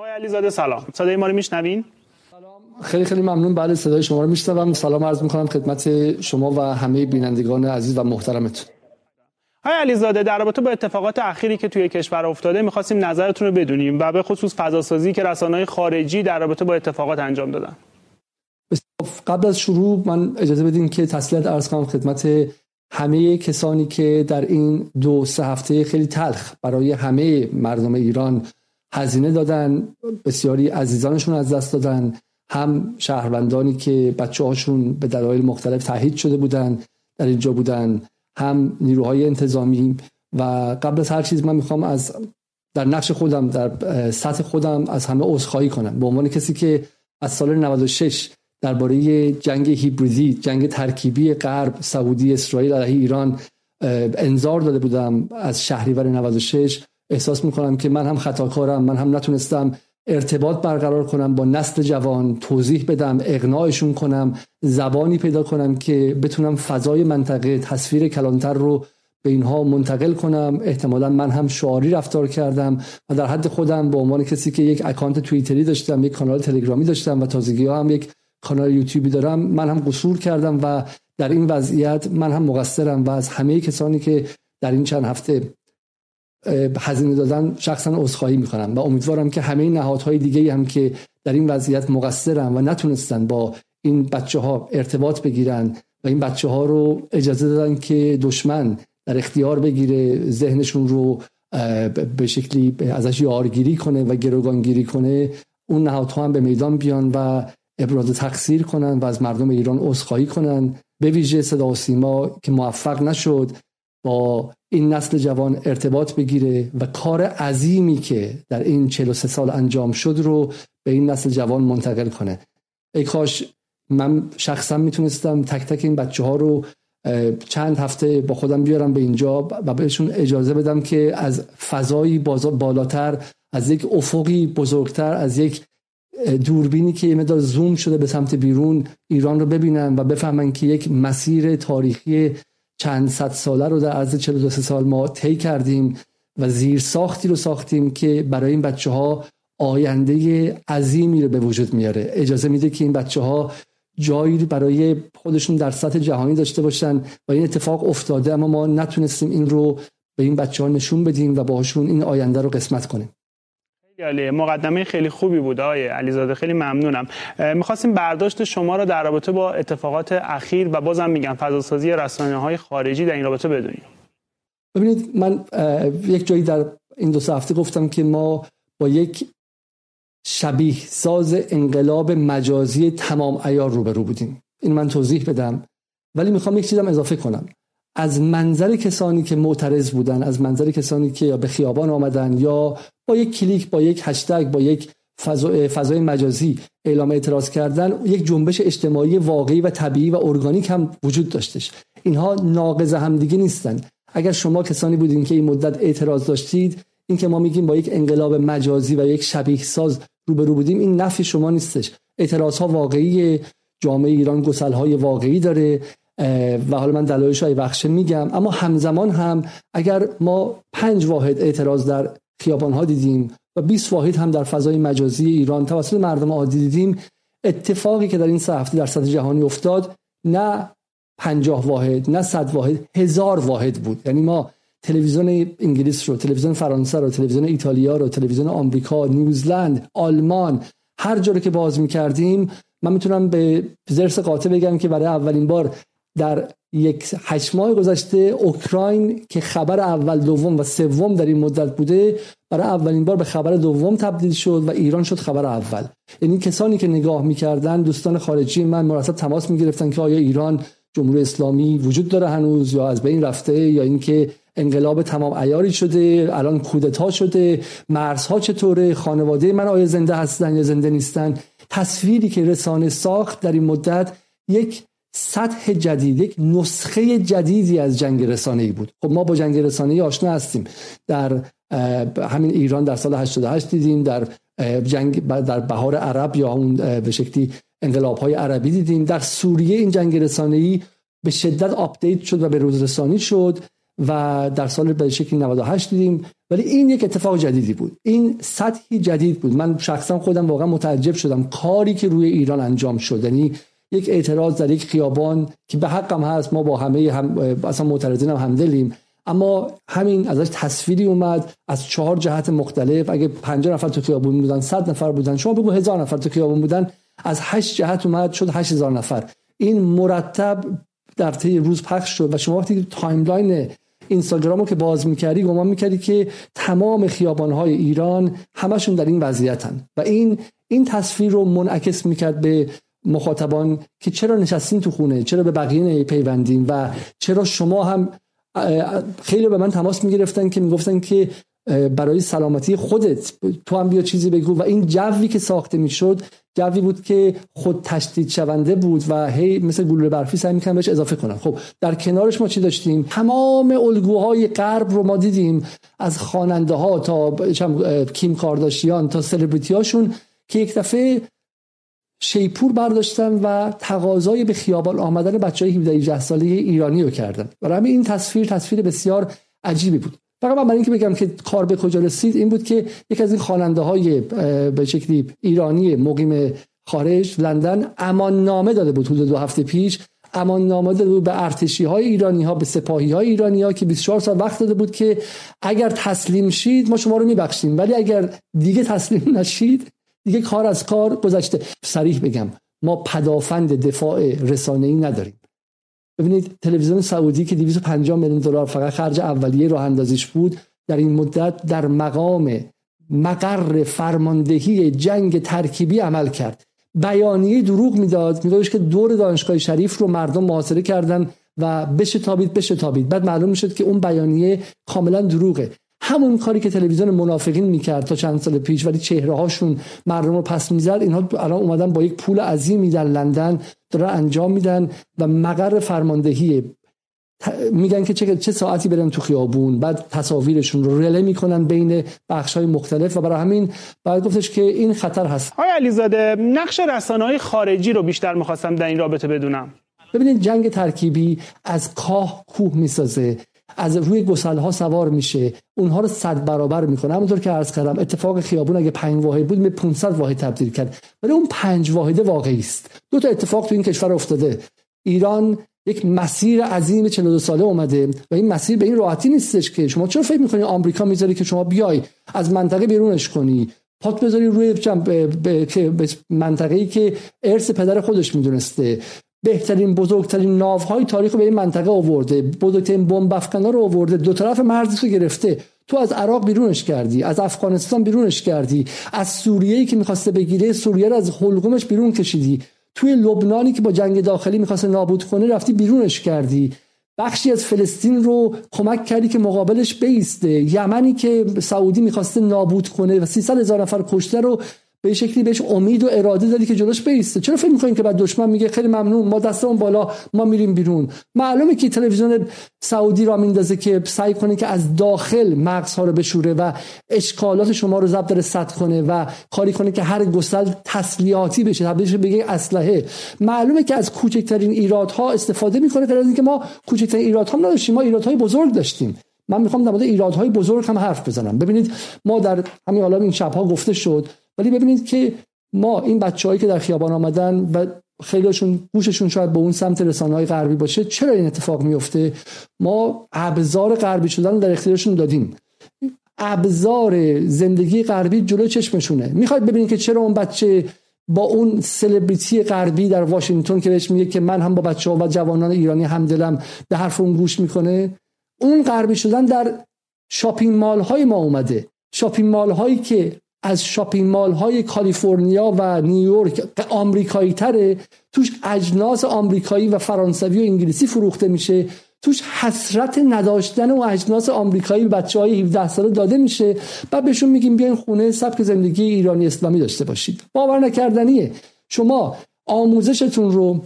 آقای علیزاده سلام. صدای ما رو میشنوین؟ خیلی خیلی ممنون. بله صدای شما رو میشنوم. سلام عرض می‌کنم خدمت شما و همه بینندگان عزیز و محترمتون. های علیزاده در رابطه با اتفاقات اخیری که توی کشور افتاده می‌خواستیم نظرتون رو بدونیم و به خصوص فضاسازی که رسانه‌های خارجی در رابطه با اتفاقات انجام دادن. قبل از شروع من اجازه بدین که تسلیت عرض کنم خدمت همه کسانی که در این دو سه هفته خیلی تلخ برای همه مردم ایران هزینه دادن بسیاری عزیزانشون از دست دادن. هم شهروندانی که بچه هاشون به دلایل مختلف تهیید شده بودن در اینجا بودن. هم نیروهای انتظامی و قبل از هر چیز من می‌خوام از در نقش خودم در سطح خودم از همه عذرخواهی کنم. به عنوان کسی که از سال 96 درباره جنگ هیبریدی جنگ ترکیبی غرب سعودی اسرائیل علیه ایران انظار داده بودم از شهریور 96 احساس می‌کنم که من هم خطاکارم من هم نتونستم ارتباط برقرار کنم با نسل جوان توضیح بدم اقناعشون کنم زبانی پیدا کنم که بتونم فضای منطقه تصویر کلانتر رو به اینها منتقل کنم. احتمالا من هم شعاری رفتار کردم و در حد خودم به عنوان کسی که یک اکانت توییتری داشتم یک کانال تلگرامی داشتم و تازگی ها هم یک کانال یوتیوبی دارم من هم قصور کردم و در این وضعیت من هم مقصرم و از همه کسانی که در این چند هفته هزینه دادن شخصا عذرخواهی می‌کنم و امیدوارم که همه نهادهای دیگه هم که در این وضعیت مقصرن و نتونستن با این بچه ها ارتباط بگیرن و این بچه ها رو اجازه دادن که دشمن در اختیار بگیره ذهنشون رو به شکلی ازش یارگیری کنه و گروگانگیری کنه اون نهادها هم به میدان بیان و ابراز تقصیر کنن و از مردم ایران عذرخواهی کنن. به ویژه صدا و سیما که موفق نشد با این نسل جوان ارتباط بگیره و کار عظیمی که در این 43 سال انجام شد رو به این نسل جوان منتقل کنه. ای کاش من شخصا می‌تونستم تک تک این بچه ها رو چند هفته با خودم بیارم به اینجا و بهشون اجازه بدم که از فضایی بالاتر از یک افقی بزرگتر از یک دوربینی که یه مدار زوم شده به سمت بیرون ایران رو ببینن و بفهمن که یک مسیر تاریخی چند صد ساله رو در عرض 42 سال ما طی کردیم و زیر ساختی رو ساختیم که برای این بچه ها آینده عظیمی رو به وجود میاره. اجازه میده که این بچه ها جایی برای خودشون در سطح جهانی داشته باشن و این اتفاق افتاده اما ما نتونستیم این رو به این بچه ها نشون بدیم و باهاشون این آینده رو قسمت کنیم. علی مقدمه خیلی خوبی بود آقای علیزاده. خیلی ممنونم. می‌خواستیم برداشت شما رو در رابطه با اتفاقات اخیر و بازم میگم فضاسازی رسانه های خارجی در این رابطه بدونیم. ببینید من یک جایی در این دو هفته گفتم که ما با یک شبیه ساز انقلاب مجازی تمام ایار روبرو بودیم. این من توضیح بدم ولی می‌خوام یک چیزم اضافه کنم. از منظر کسانی که معترض بودن از منظر کسانی که یا به خیابان آمدن یا با یک کلیک با یک هشتگ با یک فضای مجازی اعلام اعتراض کردن یک جنبش اجتماعی واقعی و طبیعی و ارگانیک هم وجود داشتش. اینها ناقض همدیگه نیستن. اگر شما کسانی بودین که این مدت اعتراض داشتید این که ما میگیم با یک انقلاب مجازی و یک شبیه ساز روبرو بودیم این نفی شما نیستش. اعتراض ها واقعی جامعه ایران گسل های واقعی داره. و حالا من دلایلش های بخشه میگم. اما همزمان هم اگر ما پنج واحد اعتراض در خیابان ها دیدیم و 20 واحد هم در فضای مجازی ایران توسط مردم عادی دیدیم اتفاقی که در این سه هفته در سطح جهانی افتاد نه پنجاه واحد نه صد واحد هزار واحد بود. یعنی ما تلویزیون انگلیس رو تلویزیون فرانسه رو تلویزیون ایتالیا رو تلویزیون آمریکا نیوزلند آلمان هر جا که باز می‌کردیم من می‌تونم به زرس قاطع بگم که برای اولین بار در یک هشت ماه گذشته اوکراین که خبر اول دوم و سوم در این مدت بوده برای اولین بار به خبر دوم تبدیل شد و ایران شد خبر اول. یعنی کسانی که نگاه می‌کردن دوستان خارجی من مرتب تماس می‌گرفتن که آیا ایران جمهوری اسلامی وجود داره هنوز یا از بین رفته یا اینکه انقلاب تمام ایاری شده الان کودتا شده مرزها چطوره خانواده من آیا زنده هستن یا زنده نیستن؟ تصویری که رسانه ساخت در این مدت یک سطح جدید یک نسخه جدیدی از جنگ رسانه ای بود. خب ما با جنگ رسانه ای آشنا هستیم. در همین ایران در سال 88 دیدیم در جنگ در بهار عرب یا اون به شکلی انقلاب های عربی دیدیم. در سوریه این جنگ رسانه ای به شدت آپدیت شد و به روز رسانی شد و در سال به شکلی 98 دیدیم. ولی این یک اتفاق جدیدی بود. این سطحی جدید بود. من شخصا خودم واقعا متعجب شدم. کاری که روی ایران انجام شد یعنی یک اعتراض در یک خیابان که به حقم هست ما با همه هم اصلا معترضین هم همدلیم. اما همین ازش تصویری اومد از چهار جهت مختلف. اگه 50 نفر تو خیابون بودن 100 نفر بودن شما بگو هزار نفر تو خیابون بودن از هشت جهت اومد شد هزار نفر. این مرتب در طی روز پخش شد و شما وقتی timeline اینستاگرامو که باز می‌کردی گمان می‌کردی که تمام خیابانهای ایران همشون در این وضعیتن. و این این تصویر رو منعکس می‌کرد به مخاطبان که چرا نشستین تو خونه؟ چرا به بقیه پیوندین و چرا شما هم خیلی به من تماس می‌گرفتن که می‌گفتن که برای سلامتی خودت تو هم بیا چیزی بگو. و این جوی که ساخته می‌شد جوی بود که خود تشدید شونده بود و هی مثل گلوله برفی سعی می‌کنن بهش اضافه کنن. خب در کنارش ما چی داشتیم؟ تمام الگوهای غرب رو ما دیدیم. از خواننده ها تا کیم کارداشیان تا سلبریتی هاشون که یک دفعه شیپور برداشتن و تقاضای به خیابان آمدن بچه های 17 18 ساله ایرانی رو کردن. برای این تصویر تصویر بسیار عجیبی بود. فقط من برای اینکه بگم که کار به کجا رسید این بود که یک از این خواننده های به شکلی ایرانی مقیم خارج لندن امان نامه داده بود حدود دو هفته پیش. امان نامه داده بود به ارتشی های ایرانی ها به سپاهی های ایرانی ها که 24 سال وقت داده بود که اگر تسلیم شید ما شما رو میبخشیم. ولی اگر دیگه تسلیم نشید دیگه کار از کار گذشته. صریح بگم ما پدافند دفاع رسانه‌ای نداریم. ببینید تلویزیون سعودی که 250 میلیون دلار فقط خرج اولیه راه اندازیش بود در این مدت در مقام مقر فرماندهی جنگ ترکیبی عمل کرد. بیانیه دروغ می‌داد میگفتش که دور دانشگاه شریف رو مردم محاصره کردن و بشه تابید بشه تابید بعد معلوم می‌شد که اون بیانیه کاملا دروغه. همون کاری که تلویزیون منافقین می‌کرد تا چند سال پیش ولی چهره هاشون مردم رو پس می‌زد. اینها الان اومدن با یک پول عظیمی در لندن داره انجام میدن و مقر فرماندهی میگن که چه چه ساعتی برن تو خیابون. بعد تصاویرشون رو رله می‌کنن بین بخش های مختلف و برای همین بعد گفتش که این خطر هست. آقای علیزاده نقش رسانه های خارجی رو بیشتر می‌خواستم در این رابطه بدونم. ببینید جنگ ترکیبی از کاه کوه می‌سازه. از روی گسل ها سوار میشه. اونها رو صد برابر می‌کنه. همونطور که عرض کردم اتفاق خیابون اگه پنج واحد بود به 500 واحد تبدیل کرد. ولی اون پنج واحد واقعی است. دو تا اتفاق تو این کشور افتاده. ایران یک مسیر عظیم 42 ساله اومده و این مسیر به این راحتی نیستش که شما چرا فکر می‌کنی آمریکا می‌ذاره که شما بیای از منطقه بیرونش کنی؟ پات بذاری روی به منطقه ای که ارث پدر خودش می‌دونسته. بهترین بزرگترین ناوهای تاریخ رو به این منطقه آورده. بزرگترین بمب رو آورده. دو طرف مرزش رو گرفته. تو از عراق بیرونش کردی. از افغانستان بیرونش کردی. از سوریه که می‌خواسته بگیره سوریه رو از حلقومش بیرون کشیدی. توی لبنانی که با جنگ داخلی می‌خواسته نابود کنه رفتی بیرونش کردی. بخشی از فلسطین رو کمک کردی که مقابلش بیسته. یمنی که سعودی می‌خواسته نابود کنه و 300 هزار نفر کشته رو به شکلی بهش امید و اراده دادی که جلوش بیسته. چرا فکر می‌کنین که بعد دشمن میگه خیلی ممنون ما دستمون بالا ما میریم بیرون؟ معلومه که تلویزیون سعودی را میندازه که سعی کنه که از داخل مغزها رو بشوره و اشکالات شما رو ضبط رصد کنه و کاری کنه که هر گسل تسلیحاتی بشه تبدیل بگه اسلحه. معلومه که از کوچکترین ایرادها استفاده می‌کنه غیر از اینکه ما کوچکترین ایرادها نداشتیم ما ایرادهای بزرگ داشتیم. من می‌خوام در مورد ایرادهای بزرگ هم حرف بزنم. ببینید ما در همین حالا این شبها گفته شد ولی ببینید که ما این بچههایی که در خیابان آمدن و خیلیشون گوششون شاید به اون سمت رسانه های غربی باشه چرا این اتفاق میفته ما ابزار غربی شدن در اختیارشون دادیم. ابزار زندگی غربی جلو چشمشونه. می‌خواید ببینید که چرا اون بچه با اون سلبریتی غربی در واشنگتن که بهش میگه که من هم با بچه ها و جوانان ایرانی همدلم به حرف اون گوش می‌کنه؟ اون غربی شدن در shopping mall های ما اومده. shopping mall هایی که از shopping mall های کالیفرنیا و نیویورک آمریکایی تره توش اجناس آمریکایی و فرانسوی و انگلیسی فروخته میشه. توش حسرت نداشتن و اجناس آمریکایی به بچه های 17 ساله داده میشه. بعد بهشون میگیم بیاین خونه سبک زندگی ایرانی اسلامی داشته باشید. باور نکردنیه. شما آموزشتون رو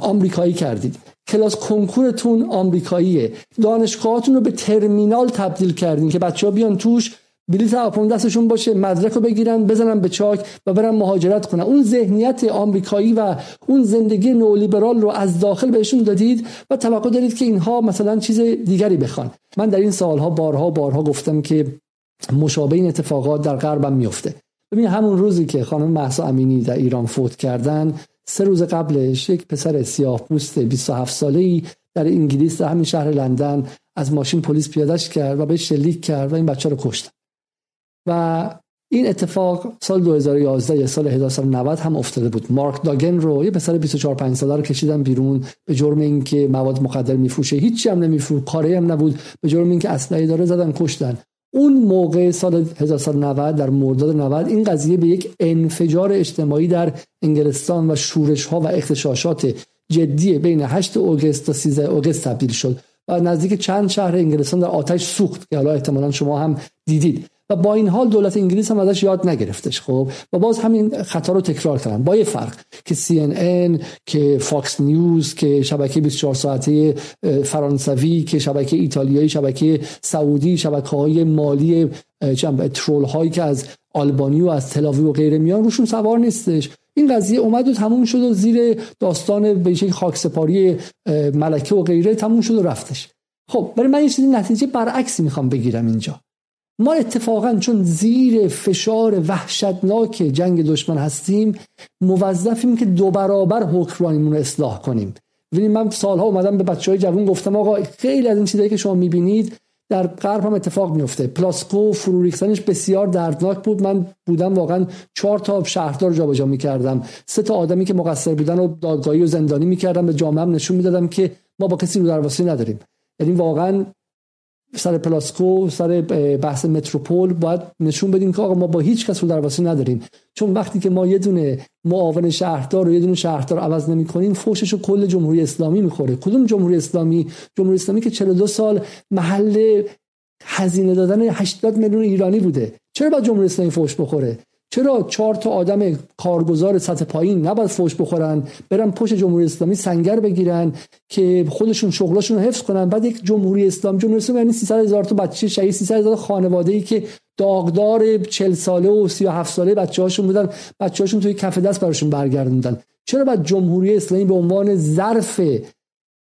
آمریکایی کردید. کلاس کنکورتون آمریکاییه. دانشگاهاتون رو به ترمینال تبدیل کردین که بچه ها بیان توش بلیط هواپیما دستشون باشه مدرک رو بگیرن بزنن به چاک و برن مهاجرت کنن. اون ذهنیت آمریکایی و اون زندگی نولیبرال رو از داخل بهشون دادید و توقع دارید که اینها مثلا چیز دیگری بخوان. من در این سالها بارها بارها گفتم که مشابه این اتفاقات در غرب هم میفته ببین همون روزی که خانم محسا امینی در ایران فوت کردن سه روز قبلش یک پسر سیاه پوست 27 ساله ای در انگلیس در همین شهر لندن از ماشین پلیس پیادش کرد و به شلیک کرد و این بچه رو کشت و این اتفاق سال 2011 یا سال 1990 هم افتاده بود. مارک داگن رو یه پسر 24 5 ساله رو کشیدن بیرون به جرم اینکه مواد مخدر میفروشه. هیچی هم نمیفروشه کاری هم نبود. به جرم اینکه اسلحه داره زدن کشتن. اون موقع سال 1990 در مرداد 90 این قضیه به یک انفجار اجتماعی در انگلستان و شورش ها و اغتشاشات جدی بین 8 August تا 13 August تبدیل شد و نزدیک چند شهر انگلستان در آتش سوخت که حالا احتمالا شما هم دیدید. و با این حال دولت انگلیس هم ازش یاد نگرفتش خب؟ و باز همین خطا رو تکرار کردن. با یه فرق که CNN که فاکس نیوز که شبکه 24 ساعته فرانسوی که شبکه ایتالیایی شبکه سعودی شبکه های مالی ترول هایی که از آلبانی و از تلاوی و غیره میان روشون سوار نیستش. این قضیه اومد و تموم شد و زیر داستان به خاک خاکسپاری ملکه و غیره تموم شد و رفتش. خب برای من یه چیزی نتیجه برعکسی می‌خوام بگیرم اینجا. ما اتفاقا چون زیر فشار وحشتناک جنگ دشمن هستیم موظفیم که دو برابر حکمرانیمون رو اصلاح کنیم. ببینید من سالها اومدم به بچه های جوون گفتم آقا خیلی از این چیزایی که شما می‌بینید در غرب هم اتفاق میفته پلاسکو فرو ریختنش بسیار دردناک بود. من بودم واقعا چهار تا شهردار جابجا می‌کردم. سه تا آدمی که مقصر بودن و دادگاهی و زندانی می‌کردم به جامعه نشون می‌دادم که ما با کسی رو درواسی نداریم. یعنی واقعا سر پلاسکو سر بحث متروپول باید نشون بدیم که آقا ما با هیچ کس رو درواسی نداریم. چون وقتی که ما یه دونه معاون شهردار رو یه دونه شهردار عوض نمی کنیم فوشش رو کل جمهوری اسلامی می‌خوره. کدوم جمهوری اسلامی؟ جمهوری اسلامی که 42 سال محل هزینه دادن 80 میلیون ایرانی بوده. چرا باید جمهوری اسلامی فوش بخوره؟ چرا چهار تا آدم کارگزار سطح پایین نباید فوش بخورن برن پشت جمهوری اسلامی سنگر بگیرن که خودشون شغلاشون رو حفظ کنن؟ بعد یک جمهوری اسلام جمهوری اسلامی یعنی 300 هزار تا بچه شهید 300 هزار خانواده ای که داغدار 40 ساله و 37 ساله بچه هاشون بودن بچه هاشون توی کف دست براشون برگردوندن. چرا باید جمهوری اسلامی به عنوان ظرف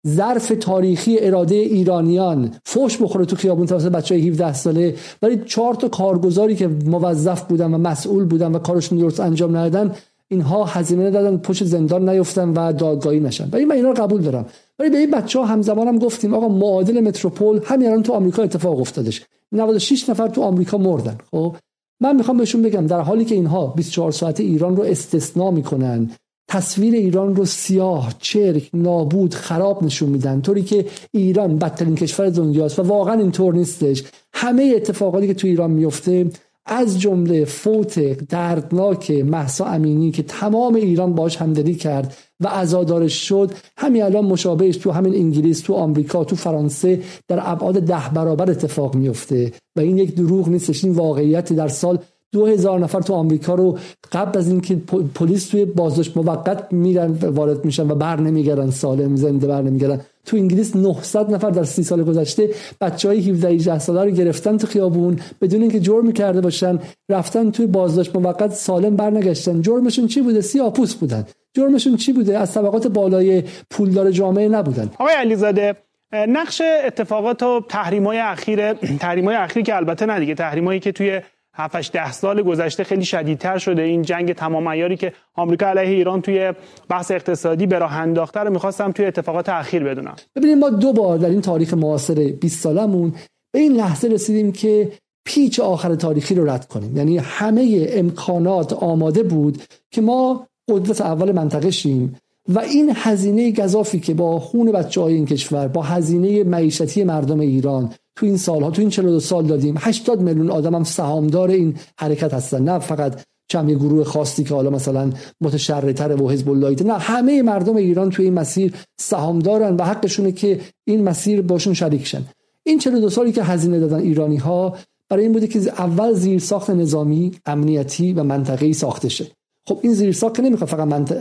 ظرف تاریخی اراده ایرانیان. فوش بخوره تو خیابون توسط بچه های 17 ساله. ولی چهار تا کارگزاری که موظف بودن و مسئول بودن و کارشون درست انجام ندادن اینها هزینه دادن پشت زندان نیفتن و دادگاهی نشن. ولی من اینا رو قبول دارم. ولی به این بچه ها همزمان هم گفتیم آقا معادل متروپول همین الان تو آمریکا اتفاق افتادش. 96 نفر تو آمریکا مردن. خب من می‌خوام بهشون بگم در حالی که اینها 24 ساعته ایران رو استثنا می‌کنن تصویر ایران رو سیاه چرک نابود خراب نشون میدن. طوری که ایران بدترین کشور دنیاست و واقعا اینطور نیستش. همه اتفاقاتی که تو ایران میفته از جمله فوت دردناک محسا امینی که تمام ایران باش همدلی کرد و عزادارش شد همین الان مشابهش تو همین انگلیس تو آمریکا تو فرانسه در ابعاد ده برابر اتفاق میفته. و این یک دروغ نیستش این واقعیت در سال دو هزار نفر تو آمریکا رو قبل از اینکه پلیس توی بازداشت موقت میرن وارد میشن و بر نمیگردن سالم زنده بر نمیگردن. تو انگلیس 900 نفر در سی سال گذشته بچه های 17 18 ساله رو گرفتن تو خیابون بدون اینکه جرم کرده باشن. رفتن توی بازداشت موقت سالم برنگشتن جرمشون چی بوده؟ سیاپوس بودن. جرمشون چی بوده؟ از طبقات بالای پولدار جامعه نبودن. آقای علیزاده نقش اتفاقات و تحریم های اخیر تحریم های اخیر که البته نه دیگه تحریمایی که توی 7 ده سال گذشته خیلی شدیدتر شده. این جنگ تمام عیاری که آمریکا علیه ایران توی بحث اقتصادی به راه انداخته رو می‌خواستم توی اتفاقات اخیر بدونم. ببینید ما دو بار در این تاریخ معاصر 20 سالمون به این لحظه رسیدیم که پیچ آخر تاریخی رو رد کنیم. یعنی همه امکانات آماده بود که ما قدرت اول منطقه شیم و این هزینه گذافی که با خون بچه های این کشور با هزینه معیشتی مردم ایران تو این سالها تو این 42 سال دادیم 80 میلیون آدم هم سهامدار این حرکت هستن. نه فقط چند گروه خاصی که حالا مثلا متشرعتر و حزب الله نه همه مردم ایران توی این مسیر سهامدارن و حقشونه که این مسیر باشون شریک شن. این 42 سالی که هزینه دادن ایرانی ها برای این بوده که اول زیر ساخت نظامی امنیتی و منطقه‌ای ساخته شه. خب این زیر ساخت نمی‌خواد فقط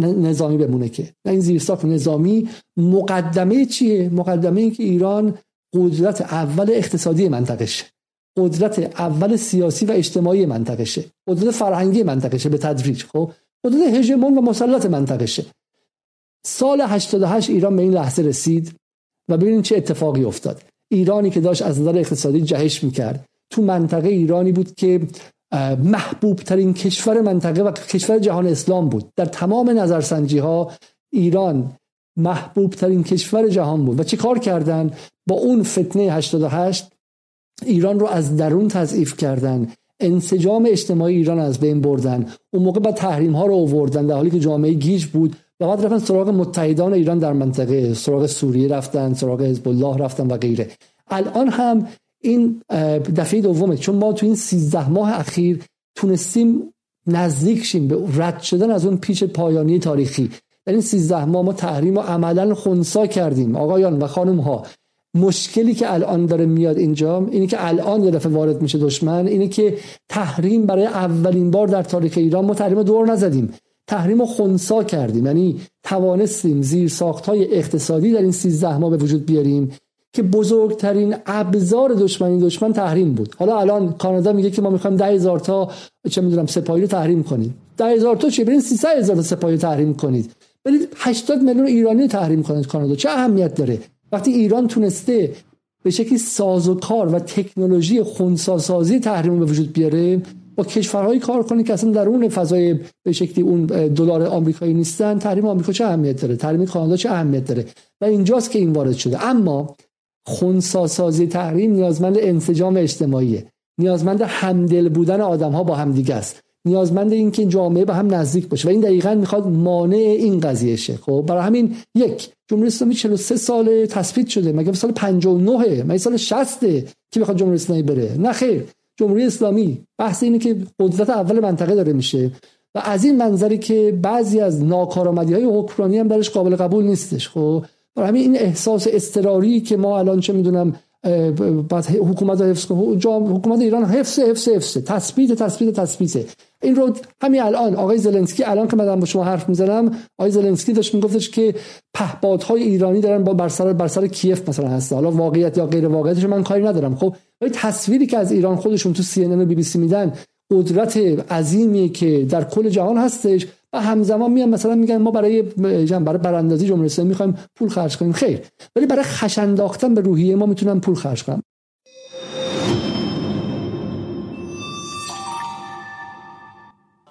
نظامی بمونه که. این زیر ساخت نظامی مقدمه چیه؟ مقدمه این که ایران قدرت اول اقتصادی منطقشه. قدرت اول سیاسی و اجتماعی منطقشه. قدرت فرهنگی منطقشه به تدریج خب؟ قدرت هژمون و مسلط منطقشه. سال 88 ایران به این لحظه رسید و ببینید چه اتفاقی افتاد. ایرانی که داشت از نظر اقتصادی جهش می‌کرد. تو منطقه ایرانی بود که محبوب ترین کشور منطقه و کشور جهان اسلام بود. در تمام نظرسنجی ها ایران محبوب ترین کشور جهان بود. و چه کار کردن؟ با اون فتنه 88 ایران رو از درون تضعیف کردن. انسجام اجتماعی ایران از بین بردن. اون موقع با تحریم ها رو آوردن در حالی که جامعه گیج بود و بعد رفتن سراغ متحدان ایران در منطقه سراغ سوریه رفتن سراغ حزب الله رفتن و غیره. الان هم این دفعه دومه. چون ما تو این 13 ماه اخیر تونستیم نزدیک شیم به رد شدن از اون پیچ پایانی تاریخی. در این 13 ماه ما تحریم رو عملا خونسا کردیم. آقایان و خانم ها مشکلی که الان داره میاد اینجا اینه که الان یه دفعه وارد میشه دشمن اینه که تحریم برای اولین بار در تاریخ ایران ما تحریم دور نزدیم. تحریم رو خونسا کردیم. یعنی توانستیم زیر ساخت های اقتصادی در این 13 ماه به وجود بیاریم که بزرگترین ابزار دشمنی دشمن تحریم بود. حالا الان کانادا میگه که ما می‌خوایم 10000 تا چه می‌دونم سپاهی رو تحریم کنیم. 10000 تا چه برین 300 هزار تا سپاهی تحریم کنید. برید 80 میلیون ایرانی تحریم کنید کانادا. چه اهمیت داره؟ وقتی ایران تونسته به شکلی سازوکار و تکنولوژی خونساسازی تحریم به وجود بیاره با کشورهایی کار کنه که اصلا در اون فضای به شکلی اون دلار آمریکایی نیستن تحریم آمریکا چه اهمیت داره؟ تحریم کانادا چه اهمیت داره؟ و اینجاست که این وارد شده. اما خونساسازی تحریم نیازمند انسجام اجتماعیه. نیازمند همدل بودن آدم ها با همدیگه است. نیازمند این که جامعه به هم نزدیک باشه و این دقیقا می‌خواد مانع این قضیه شه خب برای همین یک جمهوری اسلامی 43 سال تثبیت شده مگه سال 59 مگه سال 60 که بخواد جمهوری اسلامی بره؟ نه خیر جمهوری اسلامی بحث اینه که قدرت اول منطقه داره میشه و از این منظری که بعضی از ناکارآمدی های حکمرانی هم درش قابل قبول نیستش. خب برای همین این احساس استراری که ما الان چه می‌دونم بعد حکومت حفظ حکومت ایران حفظ حفظ حفظ تثبیت تثبیت تثبیت. این رو همین الان آقای زلنسکی الان که من با شما حرف می‌زنم آقای زلنسکی داشت میگفتش که پهپادهای ایرانی دارن با بر سر بر سر کیف مثلا هست حالا واقعیت یا غیر واقعیتش من کاری ندارم. خب ولی تصویری که از ایران خودشون تو سی ان و بی بی سی میدن قدرت عظیمی که در کل جهان هستش. و همزمان میان مثلا میگن ما برای برای براندازی جمهوری اسلامی می‌خوایم پول خرج کنیم. خیر. ولی برای خشنداختن به روحیه ما می‌تونن پول خرج کنم.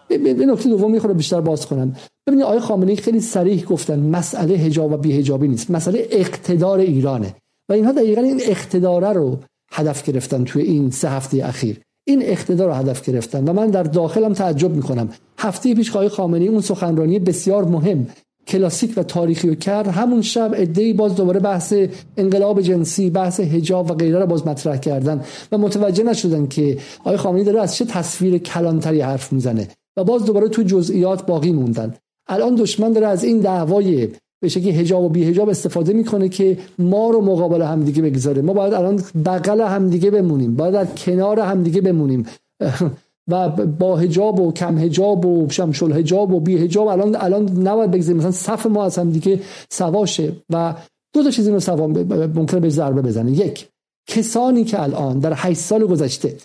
به نکته دوم می‌خوره بیشتر باز کنم. ببینید آقای خامنه‌ای خیلی صریح گفتن مسئله حجاب و بیهجابی نیست. مسئله اقتدار ایرانه. و اینها دقیقا این اقتداره رو هدف گرفتن توی این سه هفته اخیر. این اقتدار رو هدف گرفتن و من در داخلم تعجب می‌کنم. هفته پیش آقای خامنه‌ای اون سخنرانی بسیار مهم کلاسیک و تاریخی رو کرد. همون شب ادهی باز دوباره بحث انقلاب جنسی بحث حجاب و غیره رو باز مطرح کردن و متوجه نشدن که آقای خامنه‌ای داره از چه تصویر کلانتری حرف می‌زنه و باز دوباره تو جزئیات باقی موندن. الان دشمن داره از این دعوای به شکلی حجاب و بی استفاده می‌کنه که ما رو مقابل همدیگه بگذاره. ما باید الان بغل همدیگه بمونیم. باید در کنار همدیگه بمونیم. و با حجاب و کم حجاب و شمشل حجاب و بی حجاب الان الان نباید بگذاریم. مثلا صف ما از همدیگه سواشه و دو تا چیزی رو سوا ممکنه به ضربه بزنه. یک کسانی که الان در 8 سال گذشته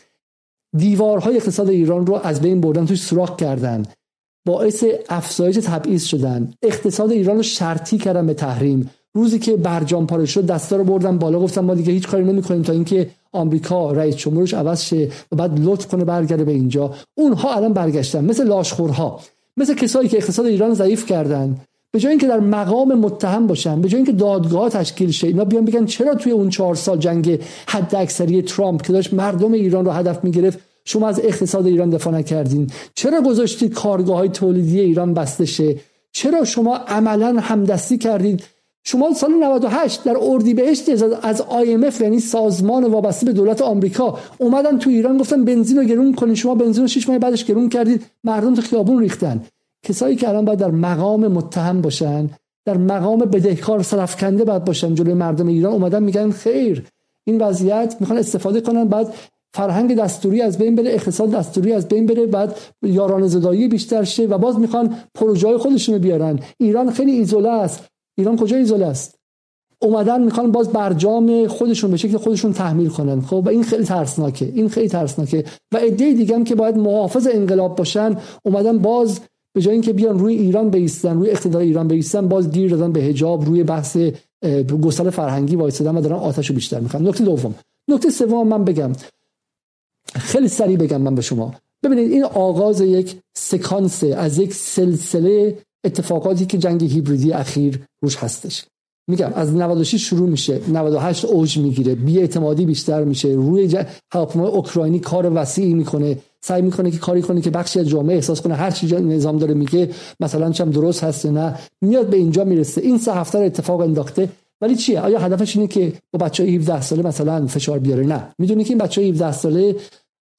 دیوارهای اقتصاد ایران رو از بین بردن توش سوراخ کردن. باعث افزایش تبعیض شدن. اقتصاد ایران رو شرطی کردن به تحریم. روزی که برجام پاره شد دستا رو بردن بالا گفتن ما دیگه هیچ کاری نمی‌کنیم تا اینکه آمریکا رئیس جمهورش عوض شه و بعد لطف کنه برگرده به اینجا. اونها الان برگشتن مثل لاشخورها. مثل کسایی که اقتصاد ایران ضعیف کردن. به جای اینکه در مقام متهم باشن به جای اینکه دادگاه تشکیل شه اینا بیان بگن چرا توی اون چهار سال جنگ حد اکثری ترامپ که داشت مردم ایران رو هدف می‌گرفت شما از اقتصاد ایران دفاع نکردین. چرا گذاشتید کارگاه های تولیدی ایران بسته شه؟ چرا شما عملا همدستی کردید شما سال 98 در اردیبهشت از IMF یعنی سازمان وابسته به دولت آمریکا اومدن تو ایران گفتن بنزین رو گرون کنید شما بنزین رو 6 ماه بعدش گرون کردید مردم تو خیابون ریختن. کسایی که الان باید در مقام متهم باشن در مقام بدهکار سرفکنده باید باشن جلوی مردم ایران اومدن میگن خیر. این وضعیت می‌خوان استفاده کنن. بعد فرهنگ دستوری از بین بره اقتصاد دستوری از بین بره بعد یاران زدایی بیشتر شه و باز می‌خوان پروژه خودشون بیارن. ایران خیلی ایزوله است. ایران کجا ایزوله است؟ اومدن می‌خوان باز برجام خودشون به شکل خودشون تحمیل کنن. خب و این خیلی ترسناکه. این خیلی ترسناکه. و عده دیگه هم که باید محافظ انقلاب باشن اومدن باز به جای اینکه بیان روی ایران بیستن روی اقتدار ایران بیستن باز گیر دادن به حجاب روی بحث گسل فرهنگی وایسادن و دارن آتشو بیشتر می‌خوان نکته دوم. نکته سوم من بگم. خیلی سریع بگم من به شما. ببینید این آغاز یک سکانس از یک سلسله اتفاقاتی که جنگ هیبریدی اخیر روش هستش. میگم از 96 شروع میشه 98 اوج می‌گیره بی اعتمادی بیشتر میشه روی هواپیمای اوکراینی کار وسیعی می‌کنه سعی می‌کنه که کاری کنه که بخشی از جامعه احساس کنه هر چی نظام داره میگه مثلا چم درست هست نه میاد به اینجا می‌رسه. این سه هفته اتفاق انداخته. ولی چیه؟ آیا هدفش اینه که با بچه 17 ساله مثلا فشار بیاره؟ نه. می‌دونی که این بچه 17 ساله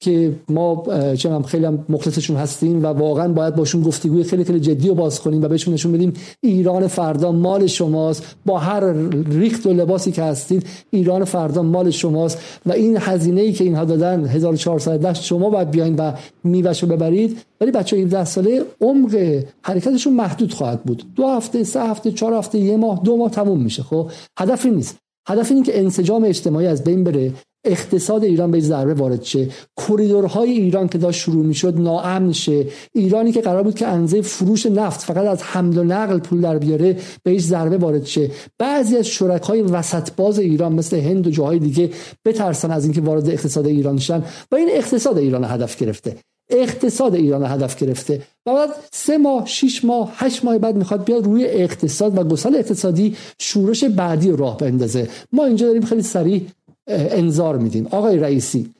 که ما چه خیلی هم مخلصشون هستیم و واقعا باید باشون گفتگوی خیلی خیلی جدی و باز کنیم و بهشون نشون بدیم ایران فردا مال شماست. با هر ریخت و لباسی که هستید ایران فردا مال شماست. و این هزینه ای که اینها دادن 1400 شما باید بیاین و میوهشو ببرید. ولی بچه 17 ساله عمق حرکتشون محدود خواهد بود. دو هفته سه هفته چهار هفته یه ماه دو ماه تموم میشه خب؟ هدفی نیست. هدف اینه که انسجام اجتماعی از بین بره. اقتصاد ایران به ضربه وارد شه. کریدورهای ایران که داشت شروع می‌شد ناامن شه. ایرانی که قرار بود که انزه فروش نفت فقط از حمل و نقل پول در بیاره بهش ضربه وارد شه. بعضی از شرکای وسط باز ایران مثل هند و جاهای دیگه بترسن از اینکه وارد اقتصاد ایران شن و این اقتصاد ایران هدف گرفته. اقتصاد ایران هدف گرفته. و بعد سه ماه شش ماه هشت ماه بعد می‌خواد بیاد روی اقتصاد و گسل اقتصادی شورش بعدی راه بندازه. ما اینجا داریم خیلی سریع انظار میدیم آقای رئیسی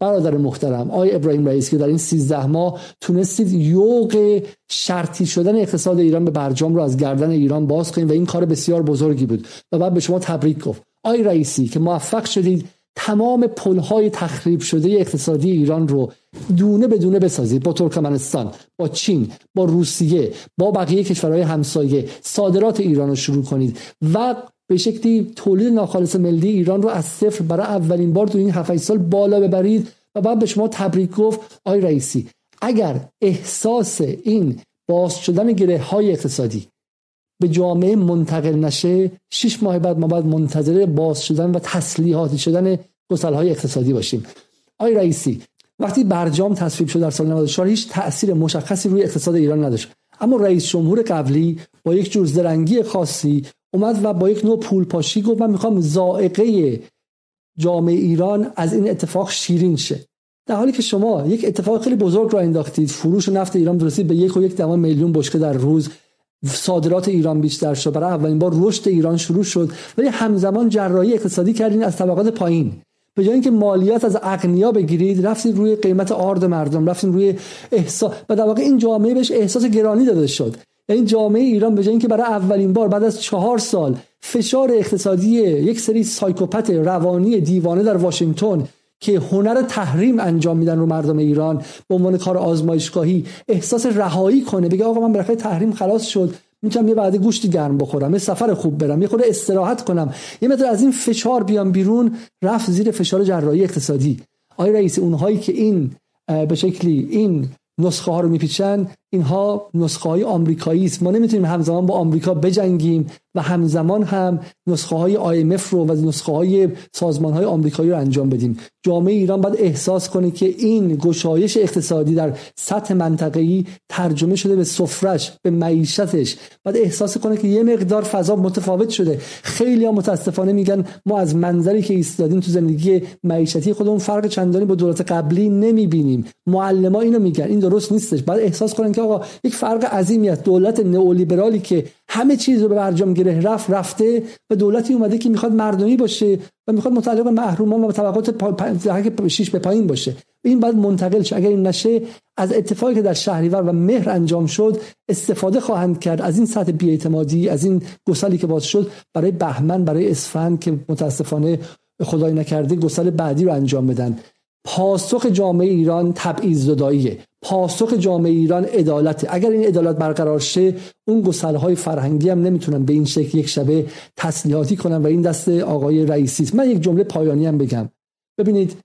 برادر محترم آقای ابراهیم رئیسی که در این 13 ماه تونستید یوق شرطی شدن اقتصاد ایران به برجام رو از گردن ایران باز کنید و این کار بسیار بزرگی بود و بعد به شما تبریک گفت. آقای رئیسی که موفق شدید تمام پلهای تخریب شده اقتصادی ایران رو دونه به دونه بسازید. با ترکمنستان با چین با روسیه با بقیه کشورهای همسایه صادرات ایران رو شروع کنید و به شکلی تولید ناخالص ملی ایران رو از صفر برای اولین بار تو این 7 سال بالا ببرید و بعد به شما تبریک گفت آی رئیسی. اگر احساس این باز شدن گره های اقتصادی به جامعه منتقل نشه شش ماه بعد ما باید منتظر باز شدن و تسلیحاتی شدن گسل های اقتصادی باشیم. آی رئیسی وقتی برجام تصویب شد در سال 94 هیچ تأثیر مشخصی روی اقتصاد ایران نداشت. اما رئیس جمهور قبلی با یک جور زرنگی خاصی اومد و با یک نوع پول پاشی گفت من می‌خوام زائقه جامعه ایران از این اتفاق شیرین شه. در حالی که شما یک اتفاق خیلی بزرگ را انداختید فروش نفت ایران رسید به یک و یک دهم میلیون بشکه در روز صادرات ایران بیشتر شد. برای اولین بار رشد ایران شروع شد. ولی همزمان جراحی اقتصادی کردین از طبقات پایین. به جای اینکه مالیات از اغنیا بگیرید رفتید روی قیمت آرد مردم رفتید روی احساس و در واقع این جامعه بهش احساس گرانی داده شد. این جامعه ایران به جای اینکه برای اولین بار بعد از چهار سال فشار اقتصادی یک سری سایکوپت روانی دیوانه در واشنگتن که هنر تحریم انجام میدن رو مردم ایران به عنوان کار آزمایشگاهی احساس رهایی کنه بگه آقا من برای تحریم خلاص شد می‌تونم یه بعد گوشتی گرم بخورم یه سفر خوب برم یه خورده استراحت کنم یه مقدار از این فشار بیام بیرون رفت زیر فشار جراحی اقتصادی. آقای رئیس اونهایی که این به شکلی این نسخه ها رو میپیچن اینها نسخه های آمریکایی است. ما نمی‌تونیم همزمان با آمریکا بجنگیم و همزمان هم نسخه های IMF رو و نسخه های سازمان های آمریکایی رو انجام بدیم. جامعه ایران باید احساس کنه که این گشایش اقتصادی در سطح منطقه‌ای ترجمه شده به سفرش به معیشتش. باید احساس کنه که یه مقدار فضا متفاوت شده. خیلی ها متاسفانه میگن ما از منظری که ایستادیم تو زندگی معیشتی خودمون فرق چندانی با دولت قبلی نمی‌بینیم. معلما اینو میگن. این درست نیستش. باید احساس کنن که آقا یک فرق عظیمی است. دولت نئولیبرالی که همه چیز رو به برجام گره رفت رفته و دولتی اومده که می‌خواد مردمی باشه و می‌خواد متعلق به محرومان و طبقات پا... شیش به پایین باشه. این باید منتقل شه. اگر این نشه از اتفاقی که در شهریور و مهر انجام شد استفاده خواهند کرد. از این سطح بیاعتمادی از این گسلی که باز شد برای بهمن برای اسفند که متاسفانه خدای نکرده گسل بعدی رو انجام بدن. پاسخ جامعه ایران تبعیض زداییه. پاسخ جامعه ایران عدالت. اگر این عدالت برقرار شه اون گسلهای فرهنگی هم نمی‌تونن به این شکل یک شبه تسلیحاتی کنن و این دست آقای رئیسی من یک جمله پایانی هم بگم. ببینید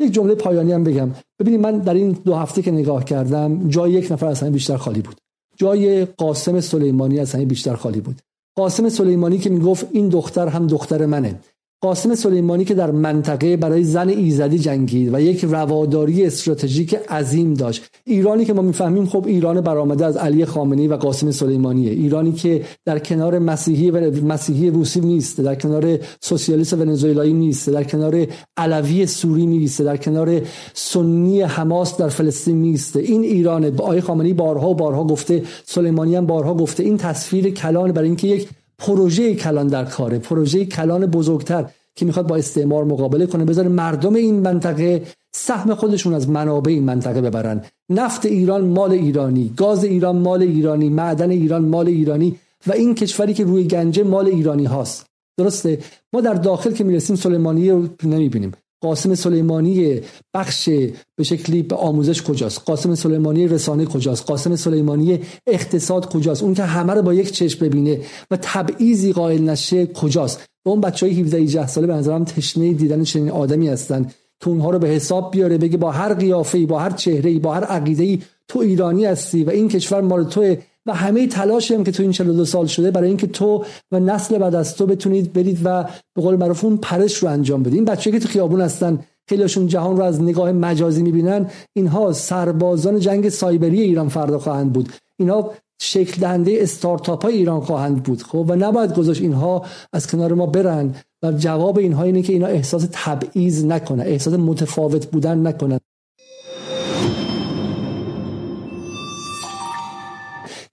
یک جمله پایانی هم بگم. ببینید من در این دو هفته که نگاه کردم جای یک نفر از همه بیشتر خالی بود. جای قاسم سلیمانی از همه بیشتر خالی بود. قاسم سلیمانی که می‌گفت این دختر هم دختر منه. قاسم سلیمانی که در منطقه برای زن ایزدی جنگید و یک رواداری استراتژیک عظیم داشت. ایرانی که ما می‌فهمیم خب ایران برآمده از علی خامنه‌ای و قاسم سلیمانیه. ایرانی که در کنار مسیحی و مسیحی روسی نیست در کنار سوسیالیست ونزوئلایی نیست در کنار علوی سوری نیست در کنار سنی حماس در فلسطین نیست. این ایران آقای خامنه‌ای بارها و بارها گفته سلیمانی هم بارها گفته این تصویر کلان برای اینکه یک پروژه کلان در کاره پروژه کلان بزرگتر که می‌خواد با استعمار مقابله کنه بذاره مردم این منطقه سهم خودشون از منابع این منطقه ببرن. نفت ایران مال ایرانی گاز ایران مال ایرانی معدن ایران مال ایرانی و این کشوری که روی گنجه مال ایرانی هاست. درسته؟ ما در داخل که می‌رسیم سلیمانی رو نمی‌بینیم. قاسم سلیمانی بخش به شکلی به آموزش کجاست؟ قاسم سلیمانی رسانه کجاست؟ قاسم سلیمانی اقتصاد کجاست؟ اون که همه رو با یک چشم ببینه و تبعیضی قائل نشه کجاست؟ و اون بچه های 17 18 ساله به نظرم تشنه دیدن چنین آدمی هستن که اونها رو به حساب بیاره بگه با هر قیافه با هر چهره با هر عقیده تو ایرانی هستی و این کشور مال توه. و همه تلاش هم که تو این 42 سال شده برای اینکه تو و نسل بعد از تو بتونید برید و به قول معروف اون پرش رو انجام بدید. این بچه که تو خیابون هستن خیلیشون جهان رو از نگاه مجازی می‌بینن اینها سربازان جنگ سایبری ایران فردا خواهند بود. اینها شکل دهنده استارتاپ های ایران خواهند بود. خب و نباید گذاشت اینها از کنار ما برن و جواب اینها اینه که اینا احساس تبعیض نکنه احساس متفاوت بودن نکنن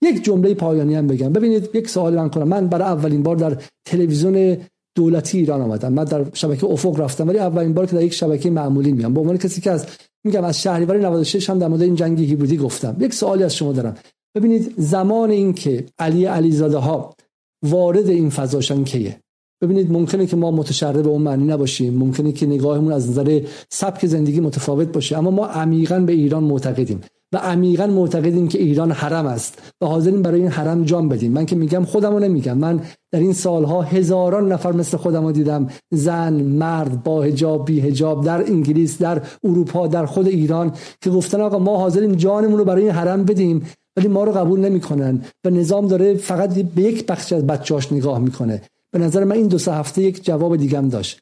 یک جمله پایانی هم بگم. ببینید یک سوال من کنم. من برای اولین بار در تلویزیون دولتی ایران آمدم. من در شبکه افق رفتم ولی اولین بار که در یک شبکه معمولی میام. به عنوان کسی که از میگم از شهریور 96 هم در مورد این جنگ هیبریدی گفتم. یک سوالی از شما دارم. ببینید زمان این که علی علیزاده ها وارد این فضاشن کیه؟ ببینید ممکنه که ما متشرب به اون معنی نباشیم. ممکنه که نگاهمون از نظر سبک زندگی متفاوت باشه. اما ما عمیقا به ایران معتقدیم. و عمیقا معتقدیم که ایران حرم است و حاضرین برای این حرم جان بدیم. من که میگم خودمو نمیگم. من در این سالها هزاران نفر مثل خودم دیدم. زن مرد با هجاب بی هجاب در انگلیس در اروپا در خود ایران که گفتن آقا ما حاضریم جانمون رو برای این حرم بدیم ولی ما رو قبول نمی‌کنن و نظام داره فقط به یک بخش از بچه‌هاش نگاه می‌کنه. به نظر من این دو سه هفته یک جواب دیگم داشت.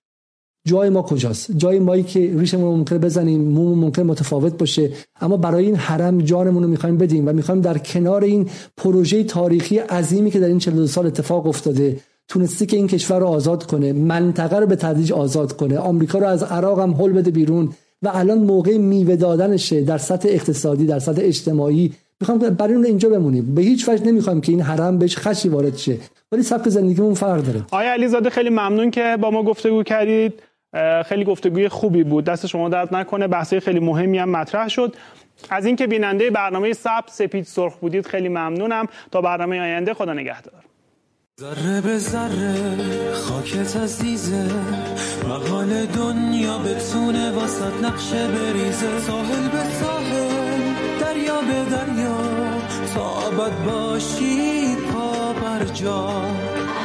جای ما کجاست؟ جای مایی که ریشمون ممکنه بزنیم مو ممکن متفاوت باشه. اما برای این حرم جانمون رو می‌خوایم بدیم و می‌خوایم در کنار این پروژه تاریخی عظیمی که در این 42 سال اتفاق افتاده تونستی که این کشور رو آزاد کنه منطقه رو به تدریج آزاد کنه آمریکا رو از عراق هم حل بده بیرون و الان موقع میوه دادنشه در سطح اقتصادی در سطح اجتماعی. می‌خوام برای اون اینجا بمونیم. به هیچ وجه نمی‌خوام که این حرم بهش خشی وارد شه. ولی سبک زندگیمون فرق داره. آیا علیزاده خیلی ممنون که با ما گفتگو کردید. خیلی گفتگوی خوبی بود. دست شما درد نکنه. بحثی خیلی مهمی هم مطرح شد. از اینکه بیننده برنامه سب سپید سرخ بودید خیلی ممنونم. تا برنامه آینده خدا نگهدار. ذره به ذره خاکت عزیزه. مقال دنیا بتونه واسط نقشه بریزه. ساحل به ساحل دریا به دریا. تا ابد باشی پا بر جا.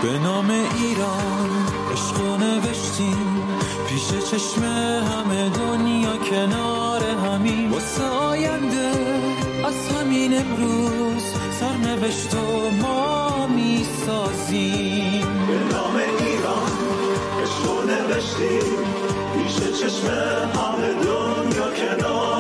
به نام ایران عشق نوشتیم. پیش چشم همه دنیا کنار همین. واسه آینده از همین امروز سرنوشت و ما می‌سازیم. به نام ایران عشق نوشتیم. پیش چشم همه دنیا کنار